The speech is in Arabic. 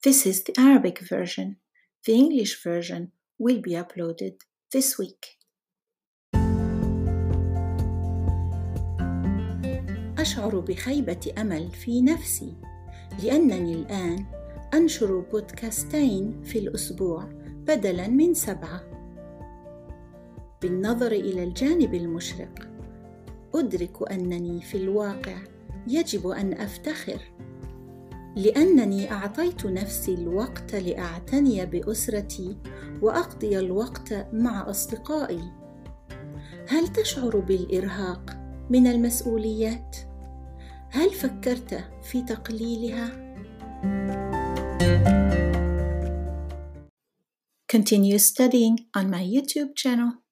This is the Arabic version. The English version will be uploaded this week. أشعر بخيبة أمل في نفسي لأنني الآن أنشر بودكاستين في الأسبوع بدلاً من سبعة. بالنظر إلى الجانب المشرق، أدرك أنني في الواقع يجب أن أفتخر لأنني أعطيت نفسي الوقت لأعتني بأسرتي وأقضي الوقت مع أصدقائي. هل تشعر بالإرهاق من المسؤوليات؟ هل فكرت في تقليلها؟ Continue studying on my YouTube channel.